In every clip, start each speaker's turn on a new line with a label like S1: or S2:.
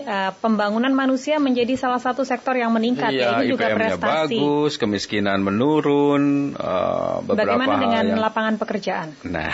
S1: Uh, pembangunan manusia menjadi salah satu sektor yang meningkat.
S2: Iya,
S1: ya, ini juga prestasi.
S2: bagus, kemiskinan menurun.
S1: Uh, Bagaimana dengan yang... lapangan pekerjaan?
S2: Nah,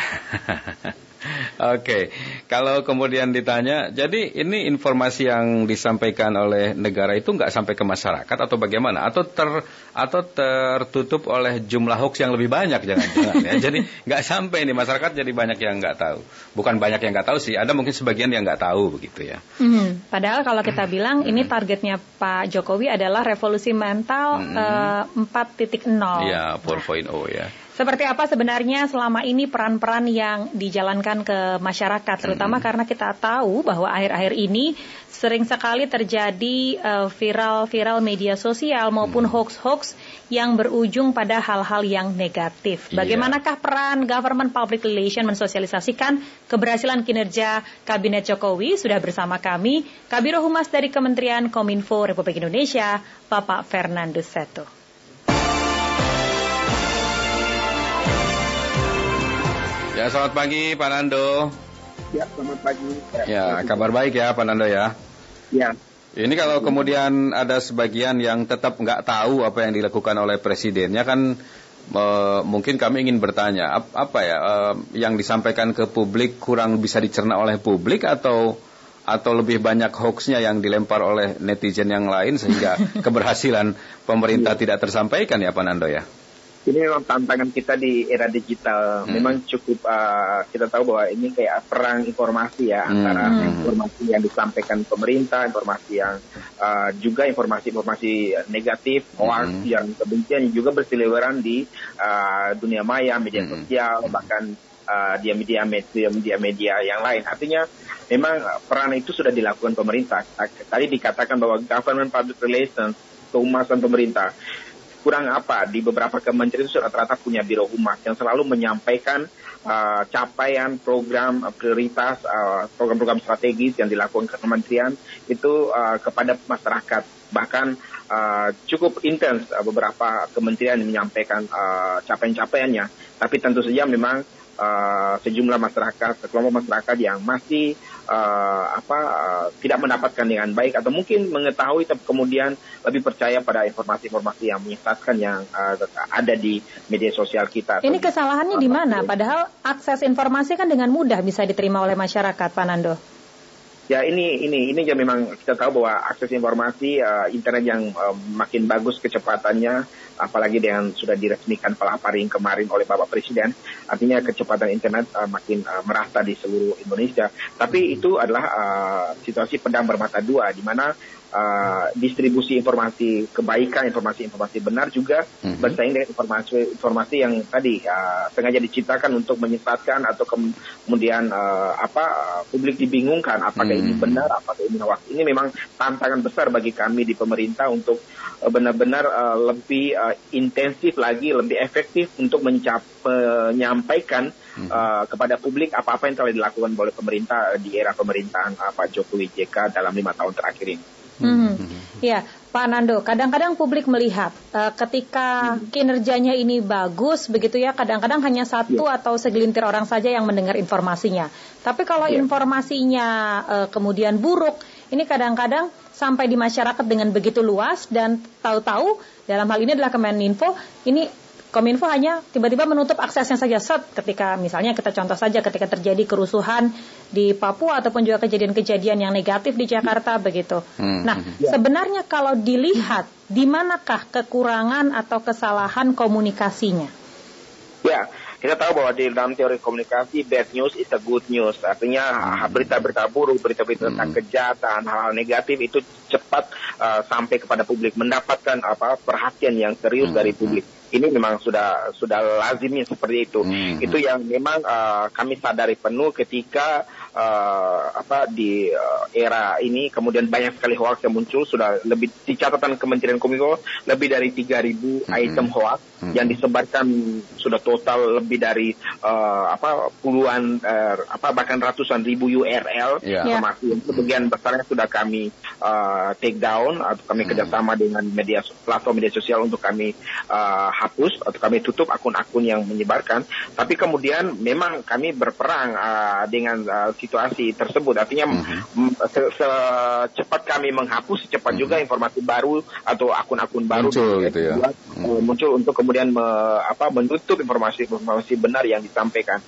S2: Oke, kalau kemudian ditanya, jadi ini informasi yang disampaikan oleh negara itu nggak sampai ke masyarakat atau bagaimana? Atau ter atau tertutup oleh jumlah hoax yang lebih banyak jangan-jangan ya? Jadi nggak sampai nih masyarakat jadi banyak yang nggak tahu. Bukan banyak yang nggak tahu sih, ada mungkin sebagian yang nggak tahu begitu ya.
S1: Hmm, padahal kalau kita bilang hmm. ini targetnya Pak Jokowi adalah revolusi mental hmm. uh, 4.0.
S2: Iya, 4.0 ya.
S1: Seperti apa sebenarnya selama ini peran-peran yang dijalankan ke masyarakat, terutama hmm. karena kita tahu bahwa akhir-akhir ini sering sekali terjadi uh, viral-viral media sosial maupun hmm. hoax-hoax yang berujung pada hal-hal yang negatif. Iya. Bagaimanakah peran government public relation mensosialisasikan keberhasilan kinerja Kabinet Jokowi? Sudah bersama kami Kabiro Humas dari Kementerian Kominfo Republik Indonesia, Bapak Fernando Seto.
S2: Ya, selamat pagi Pak Nando.
S3: Ya, selamat pagi.
S2: Ya, kabar baik ya Pak Nando ya.
S3: Ya.
S2: Ini kalau kemudian ada sebagian yang tetap nggak tahu apa yang dilakukan oleh presidennya kan e, mungkin kami ingin bertanya ap, apa ya e, yang disampaikan ke publik kurang bisa dicerna oleh publik atau atau lebih banyak hoaxnya yang dilempar oleh netizen yang lain sehingga keberhasilan pemerintah tidak tersampaikan ya Pak Nando ya?
S3: Ini memang tantangan kita di era digital. Hmm. Memang cukup uh, kita tahu bahwa ini kayak perang informasi ya hmm. antara informasi yang disampaikan pemerintah, informasi yang uh, juga informasi-informasi negatif, hoax hmm. yang kebencian juga berseliweran di uh, dunia maya, media hmm. sosial, bahkan uh, di media media media media yang lain. Artinya memang peran itu sudah dilakukan pemerintah. Tadi dikatakan bahwa government public relations keumasan pemerintah kurang apa di beberapa kementerian itu rata-rata punya biro humas yang selalu menyampaikan uh, capaian program uh, prioritas uh, program-program strategis yang dilakukan ke kementerian itu uh, kepada masyarakat. Bahkan uh, cukup intens uh, beberapa kementerian menyampaikan uh, capaian-capaiannya. Tapi tentu saja memang uh, sejumlah masyarakat, kelompok masyarakat yang masih uh, apa uh, tidak mendapatkan dengan baik atau mungkin mengetahui tapi kemudian lebih percaya pada informasi-informasi yang menyesatkan yang uh, ada di media sosial kita.
S1: Ini kesalahannya di mana? Padahal akses informasi kan dengan mudah bisa diterima oleh masyarakat, Pak Nando.
S3: Ya ini ini ini ya memang kita tahu bahwa akses informasi uh, internet yang uh, makin bagus kecepatannya apalagi dengan sudah diresmikan pelaparing kemarin oleh Bapak Presiden artinya kecepatan internet uh, makin uh, merata di seluruh Indonesia. Tapi itu adalah uh, situasi pedang bermata dua di mana uh, distribusi informasi kebaikan, informasi-informasi benar juga mm-hmm. bersaing dengan informasi-informasi yang tadi uh, sengaja diciptakan untuk menyesatkan atau kemudian uh, apa uh, publik dibingungkan apakah mm-hmm. ini mhm. benar, apakah ini hoax. Ini memang tantangan besar bagi kami di pemerintah untuk uh, benar-benar uh, lebih uh, intensif lagi, lebih efektif untuk menyampaikan mm-hmm. uh, kepada publik apa-apa yang telah dilakukan oleh pemerintah di era pemerintahan uh, Pak Jokowi JK dalam lima tahun terakhir ini.
S1: Hmm. Ya, Pak Nando, kadang-kadang publik melihat uh, ketika kinerjanya ini bagus, begitu ya, kadang-kadang hanya satu ya. atau segelintir orang saja yang mendengar informasinya. Tapi kalau ya. informasinya uh, kemudian buruk, ini kadang-kadang sampai di masyarakat dengan begitu luas dan tahu-tahu dalam hal ini adalah Kemeninfo, ini Kominfo hanya tiba-tiba menutup aksesnya saja set ketika misalnya kita contoh saja ketika terjadi kerusuhan di Papua ataupun juga kejadian-kejadian yang negatif di Jakarta begitu. Hmm. Nah, ya. sebenarnya kalau dilihat di manakah kekurangan atau kesalahan komunikasinya?
S3: Ya, kita tahu bahwa di dalam teori komunikasi bad news is a good news. Artinya hmm. berita-berita buruk, berita-berita tentang hmm. kejahatan, hal-hal negatif itu cepat uh, sampai kepada publik, mendapatkan apa perhatian yang serius hmm. dari publik ini memang sudah sudah lazimnya seperti itu. Hmm. Itu yang memang uh, kami sadari penuh ketika uh, apa di uh, era ini kemudian banyak sekali hoax yang muncul sudah lebih di catatan Kementerian Kominfo lebih dari 3000 hmm. item hoax hmm. yang disebarkan sudah total lebih dari uh, apa puluhan uh, apa bahkan ratusan ribu URL yeah. informasi yang sebagian besarnya sudah kami uh, take down atau kami hmm. kerjasama dengan media platform media sosial untuk kami uh, hapus atau kami tutup akun-akun yang menyebarkan. Tapi kemudian memang kami berperang uh, dengan uh, situasi tersebut. Artinya mm-hmm. secepat kami menghapus, secepat mm-hmm. juga informasi baru atau akun-akun baru
S2: muncul, gitu ya. mm-hmm.
S3: muncul untuk kemudian me, apa, menutup informasi-informasi benar yang disampaikan.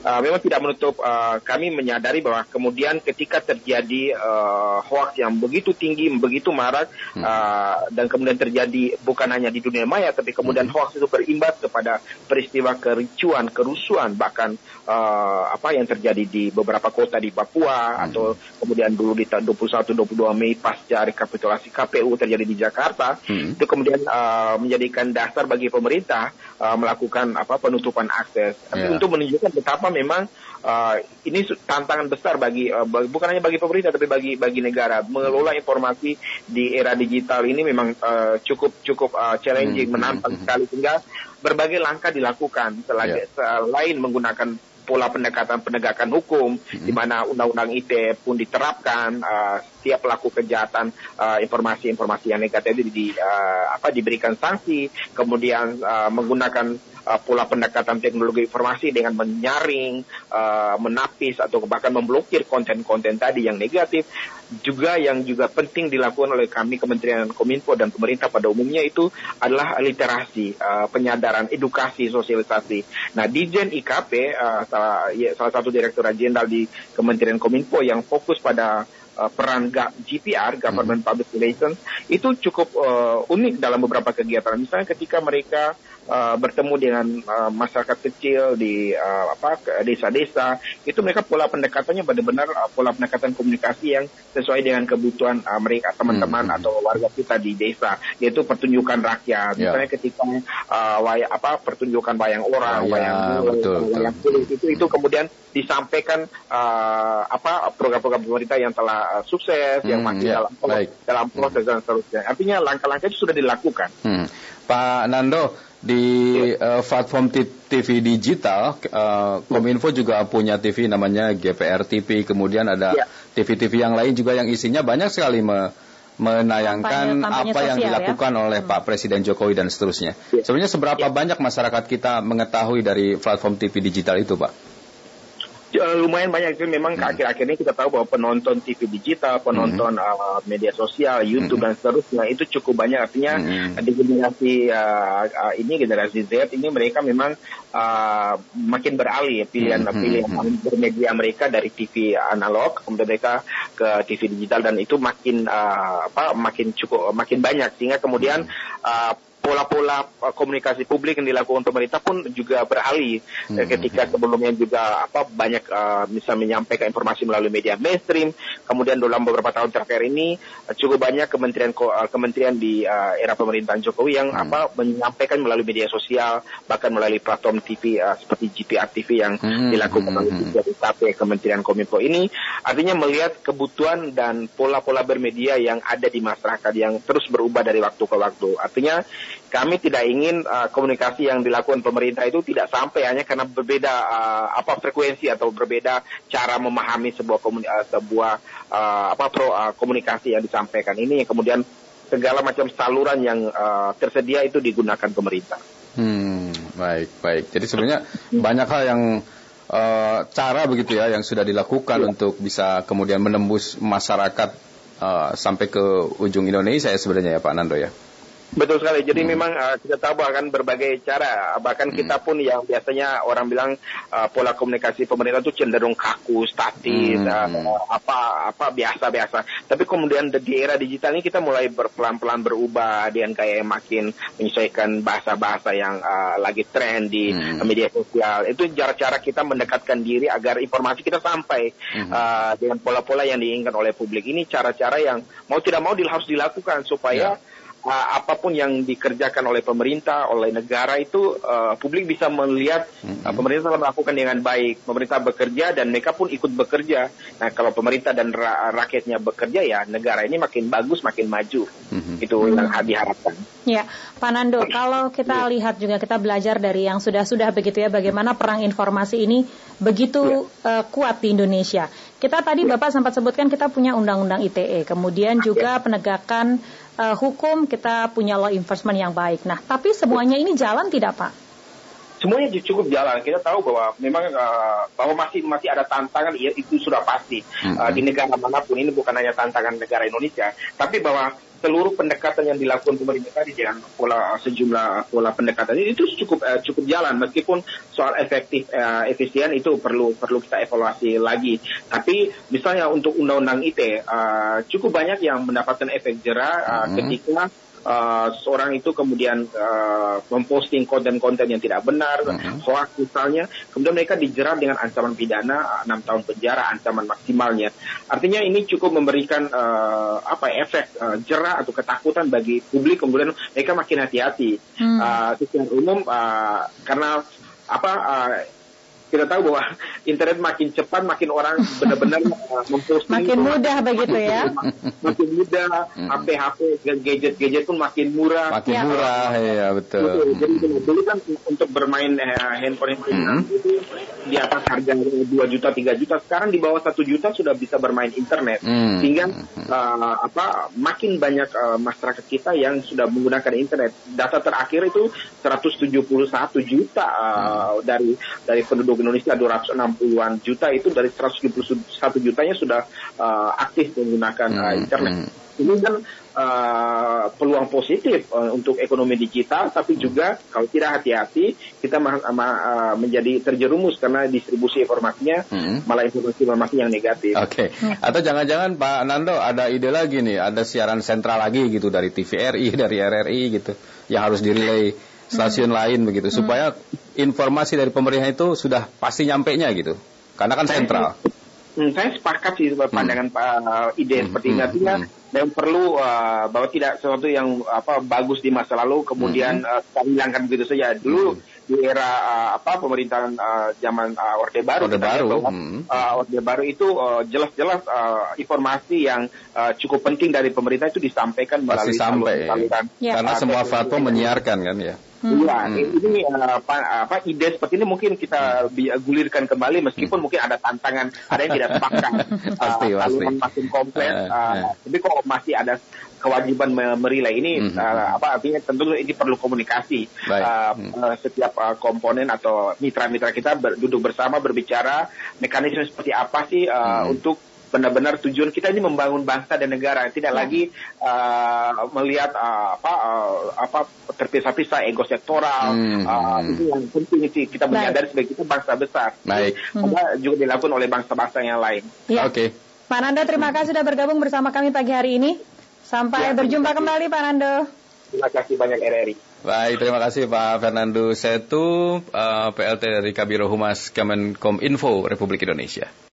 S3: Uh, memang tidak menutup, uh, kami menyadari bahwa kemudian ketika terjadi uh, hoax yang begitu tinggi, begitu marak, mm-hmm. uh, dan kemudian terjadi bukan hanya di dunia maya, tapi kemudian mm-hmm. hoax itu berimbas kepada peristiwa kericuan, kerusuhan, bahkan uh, apa yang terjadi di beberapa kota di Papua hmm. atau kemudian dulu di tahun 21 22 Mei pasca rekapitulasi KPU terjadi di Jakarta hmm. itu kemudian uh, menjadikan dasar bagi pemerintah uh, melakukan apa penutupan akses yeah. untuk menunjukkan betapa memang uh, ini tantangan besar bagi uh, bukan hanya bagi pemerintah tapi bagi bagi negara mengelola informasi di era digital ini memang uh, cukup cukup uh, challenging hmm. menantang hmm. sekali sehingga berbagai langkah dilakukan selain, yeah. selain menggunakan pola pendekatan penegakan hukum hmm. di mana undang-undang ITE pun diterapkan uh, setiap pelaku kejahatan uh, informasi-informasi uh, yang negatif di, di uh, apa diberikan sanksi kemudian uh, menggunakan uh, pola pendekatan teknologi informasi dengan menyaring, uh, menapis atau bahkan memblokir konten-konten tadi yang negatif. Juga yang juga penting dilakukan oleh kami Kementerian Kominfo dan pemerintah pada umumnya itu adalah literasi, uh, penyadaran, edukasi, sosialisasi. Nah, di Jen IKP, uh, salah, ya, salah satu direktur jenderal di Kementerian Kominfo yang fokus pada uh, peran GPR (Government hmm. Public Relations) itu cukup uh, unik dalam beberapa kegiatan. Misalnya ketika mereka uh, bertemu dengan uh, masyarakat kecil di uh, apa desa-desa itu mereka pola pendekatannya benar-benar uh, pola pendekatan komunikasi yang sesuai dengan kebutuhan uh, mereka teman-teman hmm. atau warga kita di desa yaitu pertunjukan rakyat yeah. misalnya ketika uh, way, apa pertunjukan bayang orang
S2: oh, wayang betul,
S3: wayang kulit itu itu kemudian disampaikan uh, apa program-program pemerintah yang telah uh, sukses hmm, yang masih yeah, dalam dalam proses hmm. dan seterusnya artinya langkah-langkah itu sudah dilakukan
S2: hmm. Pak Nando di uh, platform TV digital, uh, Kominfo juga punya TV namanya GPR TV, kemudian ada ya. TV-TV yang lain juga yang isinya banyak sekali me menayangkan kampanye, kampanye apa yang ya? dilakukan ya? oleh hmm. Pak Presiden Jokowi dan seterusnya. Ya. Sebenarnya seberapa ya. banyak masyarakat kita mengetahui dari platform TV digital itu, Pak?
S3: Uh, lumayan banyak itu memang hmm. akhir-akhir ini kita tahu bahwa penonton TV digital, penonton hmm. uh, media sosial, YouTube hmm. dan seterusnya itu cukup banyak artinya hmm. di generasi uh, uh, ini generasi Z ini mereka memang uh, makin beralih ya, pilihan hmm. pilihan hmm. bermedia mereka dari TV analog kemudian mereka ke TV digital dan itu makin uh, apa makin cukup makin banyak sehingga kemudian uh, pola-pola uh, komunikasi publik yang dilakukan pemerintah pun juga beralih hmm. ketika sebelumnya juga apa banyak uh, bisa menyampaikan informasi melalui media mainstream kemudian dalam beberapa tahun terakhir ini uh, cukup banyak kementerian uh, kementerian di uh, era pemerintahan Jokowi yang hmm. apa menyampaikan melalui media sosial bahkan melalui platform TV uh, seperti GPR TV yang hmm. dilakukan oleh hmm. KP Kementerian Kominfo ini artinya melihat kebutuhan dan pola-pola bermedia yang ada di masyarakat yang terus berubah dari waktu ke waktu artinya kami tidak ingin uh, komunikasi yang dilakukan pemerintah itu tidak sampai hanya karena berbeda uh, apa frekuensi atau berbeda cara memahami sebuah komuni, uh, sebuah uh, apa pro uh, komunikasi yang disampaikan ini yang kemudian segala macam saluran yang uh, tersedia itu digunakan pemerintah.
S2: Hmm, baik baik. Jadi sebenarnya banyak hal yang uh, cara begitu ya yang sudah dilakukan ya. untuk bisa kemudian menembus masyarakat uh, sampai ke ujung Indonesia ya sebenarnya ya Pak Nando ya.
S3: Betul sekali. Jadi hmm. memang uh, kita tahu akan berbagai cara. Bahkan hmm. kita pun yang biasanya orang bilang uh, pola komunikasi pemerintah itu cenderung kaku, statis, hmm. uh, apa apa biasa-biasa. Tapi kemudian di era digital ini kita mulai berpelan-pelan berubah dengan kayak makin menyesuaikan bahasa-bahasa yang uh, lagi tren di hmm. media sosial. Itu cara-cara kita mendekatkan diri agar informasi kita sampai hmm. uh, dengan pola-pola yang diinginkan oleh publik. Ini cara-cara yang mau tidak mau harus dilakukan supaya yeah uh, apa pun yang dikerjakan oleh pemerintah, oleh negara itu uh, publik bisa melihat uh, pemerintah telah melakukan dengan baik. Pemerintah bekerja dan mereka pun ikut bekerja. Nah, kalau pemerintah dan ra rakyatnya bekerja ya negara ini makin bagus, makin maju. Mm-hmm. Itu yang diharapkan.
S1: Ya, Pak Nando, kalau kita ya. lihat juga kita belajar dari yang sudah-sudah begitu ya bagaimana perang informasi ini begitu ya. uh, kuat di Indonesia. Kita tadi ya. Bapak sempat sebutkan kita punya undang-undang ITE, kemudian juga ya. penegakan uh, hukum, kita punya law enforcement yang baik. Nah, tapi semuanya ini jalan tidak, Pak?
S3: Semuanya cukup jalan. Kita tahu bahwa memang uh, bahwa masih masih ada tantangan ya, itu sudah pasti hmm. uh, di negara mana pun ini bukan hanya tantangan negara Indonesia, tapi bahwa seluruh pendekatan yang dilakukan pemerintah tadi dengan pola sejumlah pola pendekatan itu cukup uh, cukup jalan meskipun soal efektif uh, efisien itu perlu perlu kita evaluasi lagi tapi misalnya untuk undang-undang ITE uh, cukup banyak yang mendapatkan efek jerah uh, hmm. ketika uh, seorang itu kemudian uh, memposting konten-konten yang tidak benar, uh-huh. hoax misalnya, kemudian mereka dijerat dengan ancaman pidana enam tahun penjara, ancaman maksimalnya. Artinya ini cukup memberikan uh, apa efek uh, jerah atau ketakutan bagi publik, kemudian mereka makin hati-hati. Hmm. Uh, secara umum uh, karena apa uh, kita tahu bahwa internet makin cepat, makin orang benar-benar uh, memposting.
S1: Makin mudah begitu ya.
S3: makin mudah, HP-HP, hmm. gadget-gadget pun makin murah.
S2: Makin ya. murah, ya betul. betul.
S3: Jadi dulu kan untuk bermain eh, handphone handphone hmm. itu di atas harga 2 juta, 3 juta. Sekarang di bawah 1 juta sudah bisa bermain internet. Hmm. Sehingga uh, apa makin banyak uh, masyarakat kita yang sudah menggunakan internet. Data terakhir itu 171 juta uh, hmm. dari dari penduduk Indonesia 260-an juta itu dari 171 jutanya sudah uh, aktif menggunakan uh, internet. Hmm. Ini kan uh, peluang positif uh, untuk ekonomi digital, tapi juga kalau tidak hati-hati kita ma ma uh, menjadi terjerumus karena distribusi informasinya hmm. malah informasi-informasi yang negatif.
S2: Oke. Okay. Hmm. Atau jangan-jangan Pak Nando ada ide lagi nih, ada siaran sentral lagi gitu dari TVRI, dari RRI gitu yang harus direlay stasiun hmm. lain begitu hmm. supaya informasi dari pemerintah itu sudah pasti nyampe nya gitu karena kan sentral.
S3: Hmm, saya sepakat sih pandangan hmm. uh, ide hmm. seperti hmm. artinya hmm. dan perlu uh, bahwa tidak sesuatu yang apa bagus di masa lalu kemudian hmm. uh, kita hilangkan begitu saja dulu hmm di era uh, apa pemerintahan uh, zaman uh, Orde Baru
S2: Orde Baru bahwa, hmm.
S3: uh, Orde Baru itu uh, jelas-jelas uh, informasi yang uh, cukup penting dari pemerintah itu disampaikan
S2: melalui Pasti sampai saluran, ya. karena uh, semua fatwa menyiarkan kan ya
S3: Hmm. Iya, hmm. ini uh, apa, apa ide seperti ini mungkin kita gulirkan kembali meskipun hmm. mungkin ada tantangan, ada yang tidak sepakat, pasti, uh, pasti. makin kompleks, uh, uh, tapi kok masih ada kewajiban merilai ini mm -hmm. uh, apa artinya tentu ini perlu komunikasi uh, uh, setiap uh, komponen atau mitra-mitra kita ber, duduk bersama berbicara mekanisme seperti apa sih uh, mm. untuk benar-benar tujuan kita ini membangun bangsa dan negara tidak hmm. lagi uh, melihat uh, apa uh, apa terpisah-pisah ego sektoral hmm. uh, itu yang penting sih kita menyadari sebagai kita bangsa besar
S2: Baik.
S3: Hmm. juga dilakukan oleh bangsa-bangsa yang lain.
S1: Ya. Oke. Okay. Pak Nanda terima kasih sudah bergabung bersama kami pagi hari ini. Sampai ya, berjumpa kembali Pak Nando.
S3: Terima kasih banyak RRI.
S2: Baik, terima kasih Pak Fernando Setu, uh, PLT dari Kabiro Humas Kemenkom Info Republik Indonesia.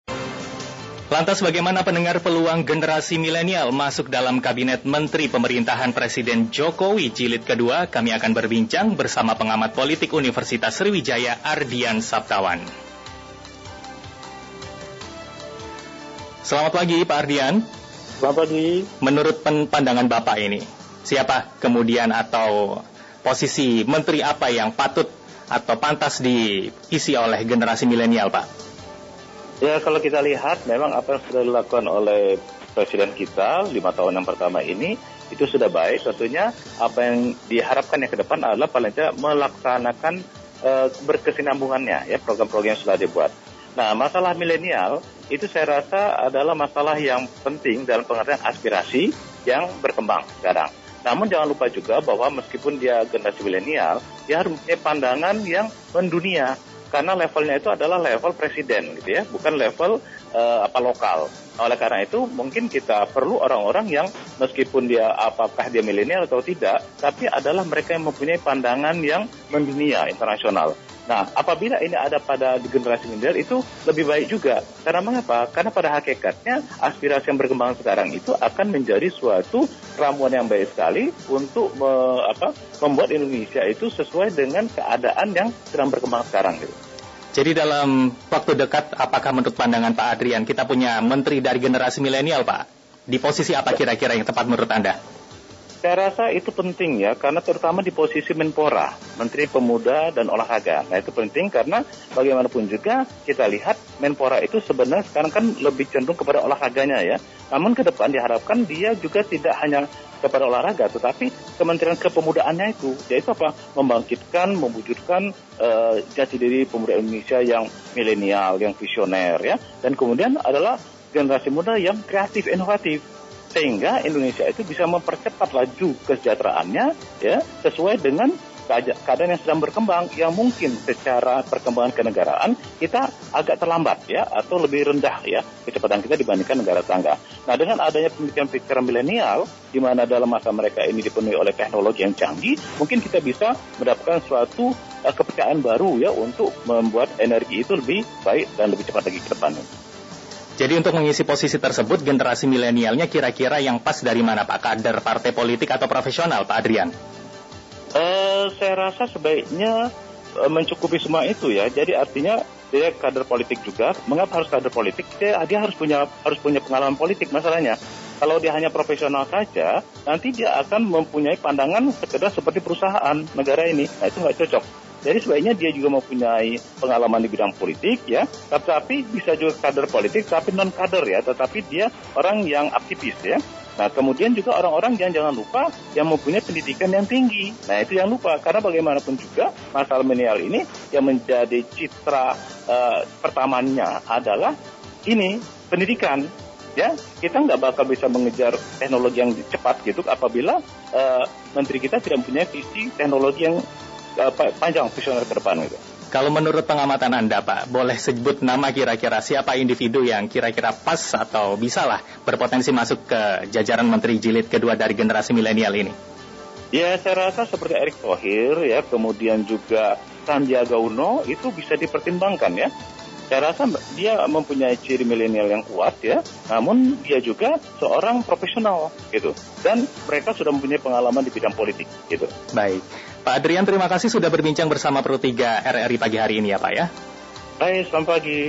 S4: Lantas bagaimana pendengar peluang generasi milenial masuk dalam kabinet menteri pemerintahan Presiden Jokowi jilid kedua? Kami akan berbincang bersama pengamat politik Universitas Sriwijaya Ardian Saptawan. Selamat pagi Pak Ardian.
S3: Selamat pagi.
S4: Menurut pandangan Bapak ini, siapa kemudian atau posisi menteri apa yang patut atau pantas diisi oleh generasi milenial, Pak?
S5: Ya, kalau kita lihat memang apa yang sudah dilakukan oleh presiden kita lima tahun yang pertama ini itu sudah baik. Tentunya apa yang diharapkan yang ke depan adalah paling tidak melaksanakan uh, berkesinambungannya ya program-program yang sudah dibuat. Nah, masalah milenial itu saya rasa adalah masalah yang penting dalam pengertian aspirasi yang berkembang sekarang. Namun jangan lupa juga bahwa meskipun dia generasi milenial, dia harus punya pandangan yang mendunia karena levelnya itu adalah level presiden gitu ya, bukan level uh, apa lokal. Oleh karena itu mungkin kita perlu orang-orang yang meskipun dia apakah dia milenial atau tidak, tapi adalah mereka yang mempunyai pandangan yang mendunia internasional. Nah, apabila ini ada pada generasi milenial itu lebih baik juga. Karena mengapa? Karena pada hakikatnya aspirasi yang berkembang sekarang itu akan menjadi suatu ramuan yang baik sekali untuk me, apa, membuat Indonesia itu sesuai dengan keadaan yang sedang berkembang sekarang gitu.
S4: Jadi dalam waktu dekat, apakah menurut pandangan Pak Adrian kita punya menteri dari generasi milenial, Pak? Di posisi apa kira-kira yang tepat menurut Anda?
S5: Saya rasa itu penting ya, karena terutama di posisi Menpora, Menteri Pemuda dan Olahraga. Nah itu penting karena bagaimanapun juga kita lihat Menpora itu sebenarnya sekarang kan lebih cenderung kepada olahraganya ya. Namun ke depan diharapkan dia juga tidak hanya kepada olahraga, tetapi Kementerian Kepemudaannya itu, yaitu apa? Membangkitkan, mewujudkan uh, jati diri pemuda Indonesia yang milenial, yang visioner, ya. Dan kemudian adalah generasi muda yang kreatif, inovatif sehingga Indonesia itu bisa mempercepat laju kesejahteraannya ya sesuai dengan keadaan yang sedang berkembang yang mungkin secara perkembangan kenegaraan kita agak terlambat ya atau lebih rendah ya kecepatan kita dibandingkan negara tangga. Nah dengan adanya pemikiran-pemikiran milenial di mana dalam masa mereka ini dipenuhi oleh teknologi yang canggih, mungkin kita bisa mendapatkan suatu uh, kepercayaan baru ya untuk membuat energi itu lebih baik dan lebih cepat lagi ke depannya.
S4: Jadi untuk mengisi posisi tersebut, generasi milenialnya kira-kira yang pas dari mana Pak? Kader partai politik atau profesional Pak Adrian?
S5: Uh, saya rasa sebaiknya uh, mencukupi semua itu ya. Jadi artinya dia kader politik juga. Mengapa harus kader politik? Dia, dia harus punya harus punya pengalaman politik masalahnya. Kalau dia hanya profesional saja, nanti dia akan mempunyai pandangan sekedar seperti perusahaan negara ini. Nah itu nggak cocok. Jadi sebaiknya dia juga mempunyai pengalaman di bidang politik ya, tapi bisa juga kader politik tapi non kader ya, tetapi dia orang yang aktivis ya. Nah, kemudian juga orang-orang yang jangan lupa yang mempunyai pendidikan yang tinggi. Nah, itu yang lupa karena bagaimanapun juga masalah milenial ini yang menjadi citra uh, pertamanya adalah ini pendidikan. Ya, kita nggak bakal bisa mengejar teknologi yang cepat gitu apabila uh, menteri kita tidak mempunyai visi teknologi yang uh, panjang visioner ke depan gitu.
S4: Kalau menurut pengamatan Anda, Pak, boleh sebut nama kira-kira siapa individu yang kira-kira pas atau bisalah berpotensi masuk ke jajaran Menteri Jilid kedua dari generasi milenial ini?
S5: Ya, saya rasa seperti Erick Thohir, ya, kemudian juga Sandiaga Uno itu bisa dipertimbangkan ya saya rasa dia mempunyai ciri milenial yang kuat ya, namun dia juga seorang profesional gitu. Dan mereka sudah mempunyai pengalaman di bidang politik gitu.
S4: Baik. Pak Adrian terima kasih sudah berbincang bersama Pro 3 RRI pagi hari ini ya Pak ya.
S5: Baik, selamat pagi.